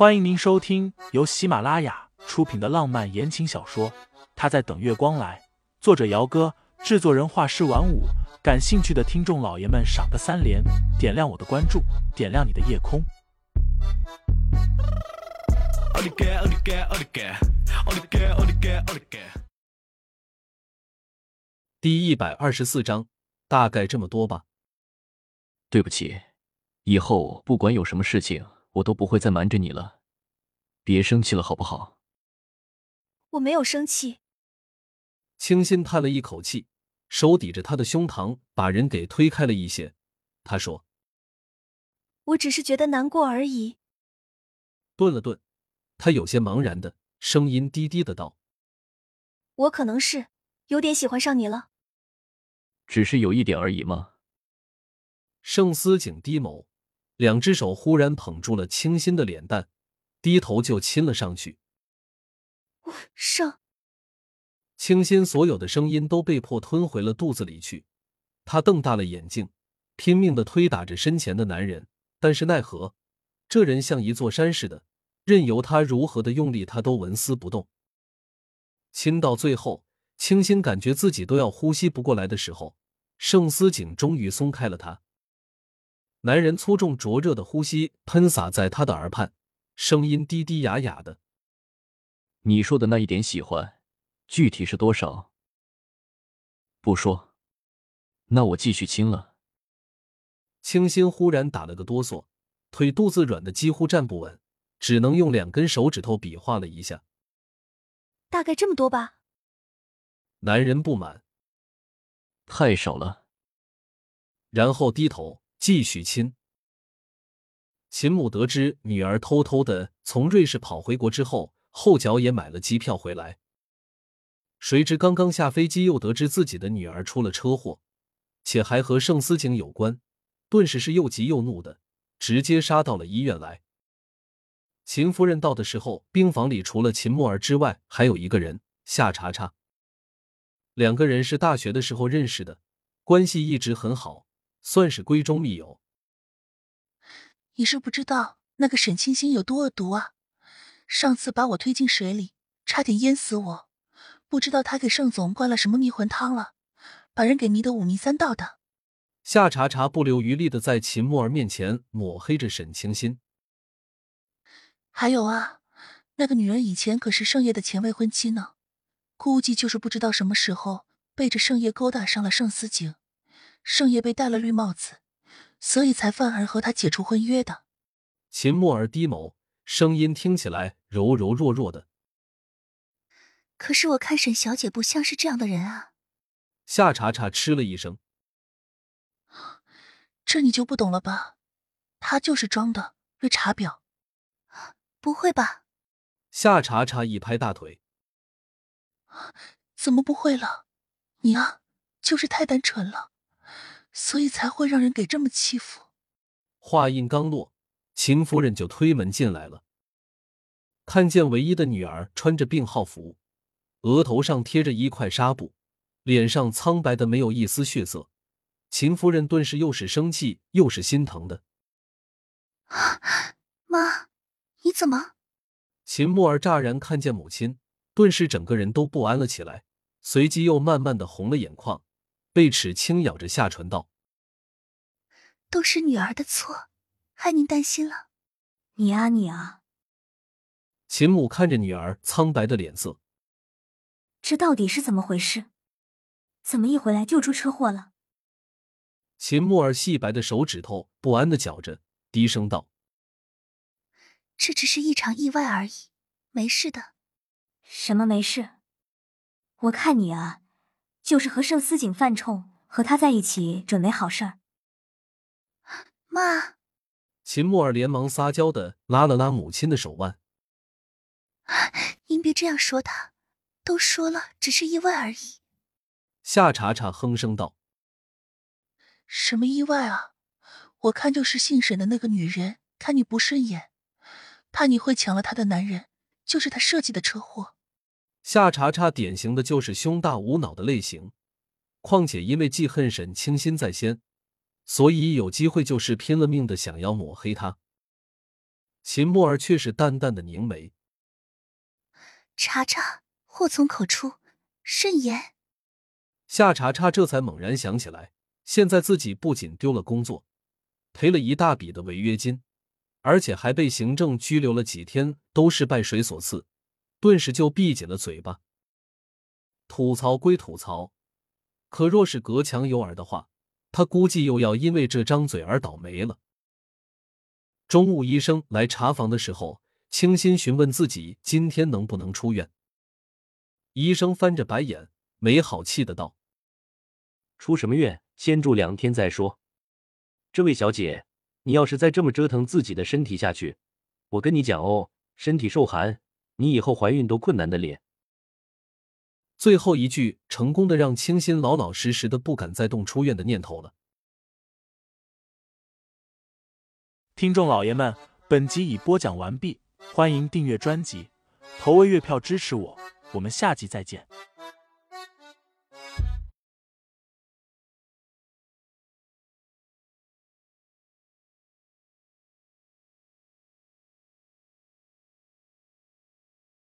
欢迎您收听由喜马拉雅出品的浪漫言情小说《他在等月光来》，作者：姚哥，制作人：画师晚舞。感兴趣的听众老爷们，赏个三连，点亮我的关注，点亮你的夜空。第一百二十四章，大概这么多吧。对不起，以后不管有什么事情。我都不会再瞒着你了，别生气了，好不好？我没有生气。清新叹了一口气，手抵着他的胸膛，把人给推开了一些。他说：“我只是觉得难过而已。”顿了顿，他有些茫然的声音低低的道：“我可能是有点喜欢上你了。”只是有一点而已吗？盛思景低眸。两只手忽然捧住了清新的脸蛋，低头就亲了上去。上，清新所有的声音都被迫吞回了肚子里去。她瞪大了眼睛，拼命的推打着身前的男人，但是奈何，这人像一座山似的，任由他如何的用力，他都纹丝不动。亲到最后，清新感觉自己都要呼吸不过来的时候，盛思景终于松开了他。男人粗重灼热的呼吸喷洒在他的耳畔，声音低低哑哑的：“你说的那一点喜欢，具体是多少？不说，那我继续亲了。”清新忽然打了个哆嗦，腿肚子软的几乎站不稳，只能用两根手指头比划了一下。大概这么多吧。男人不满：“太少了。”然后低头。继续亲。秦母得知女儿偷偷的从瑞士跑回国之后，后脚也买了机票回来。谁知刚刚下飞机，又得知自己的女儿出了车祸，且还和盛思景有关，顿时是又急又怒的，直接杀到了医院来。秦夫人到的时候，病房里除了秦木儿之外，还有一个人夏茶茶。两个人是大学的时候认识的，关系一直很好。算是闺中密友。你是不知道那个沈清心有多恶毒啊！上次把我推进水里，差点淹死我。不知道他给盛总灌了什么迷魂汤了，把人给迷得五迷三道的。夏茶茶不留余力的在秦墨儿面前抹黑着沈清心。还有啊，那个女人以前可是盛业的前未婚妻呢，估计就是不知道什么时候背着盛业勾搭上了盛思景。盛夜被戴了绿帽子，所以才范儿和他解除婚约的。秦墨儿低眸，声音听起来柔柔弱弱的。可是我看沈小姐不像是这样的人啊。夏茶茶嗤了一声：“这你就不懂了吧？她就是装的绿茶婊。”不会吧？夏茶茶一拍大腿：“怎么不会了？你啊，就是太单纯了。”所以才会让人给这么欺负。话音刚落，秦夫人就推门进来了。看见唯一的女儿穿着病号服，额头上贴着一块纱布，脸上苍白的没有一丝血色，秦夫人顿时又是生气又是心疼的。妈，你怎么？秦木儿乍然看见母亲，顿时整个人都不安了起来，随即又慢慢的红了眼眶。贝齿轻咬着下唇道：“都是女儿的错，害您担心了。你啊你啊！”秦母看着女儿苍白的脸色，这到底是怎么回事？怎么一回来就出车祸了？秦木儿细白的手指头不安的绞着，低声道：“这只是一场意外而已，没事的。”什么没事？我看你啊。就是和盛思景犯冲，和他在一起准没好事儿。妈，秦墨儿连忙撒娇的拉了拉母亲的手腕。您别这样说他，都说了只是意外而已。夏茶茶哼声道：“什么意外啊？我看就是姓沈的那个女人看你不顺眼，怕你会抢了她的男人，就是他设计的车祸。”夏茶茶典型的就是胸大无脑的类型，况且因为记恨沈清心在先，所以有机会就是拼了命的想要抹黑他。秦墨儿却是淡淡的凝眉。茶茶，祸从口出，慎言。夏茶茶这才猛然想起来，现在自己不仅丢了工作，赔了一大笔的违约金，而且还被行政拘留了几天，都是拜谁所赐，顿时就闭紧了嘴巴。吐槽归吐槽，可若是隔墙有耳的话，他估计又要因为这张嘴而倒霉了。中午医生来查房的时候，清心询问自己今天能不能出院。医生翻着白眼，没好气的道：“出什么院？先住两天再说。这位小姐，你要是再这么折腾自己的身体下去，我跟你讲哦，身体受寒，你以后怀孕都困难的咧。”最后一句成功的让清新老老实实的不敢再动出院的念头了。听众老爷们，本集已播讲完毕，欢迎订阅专辑，投喂月票支持我，我们下集再见。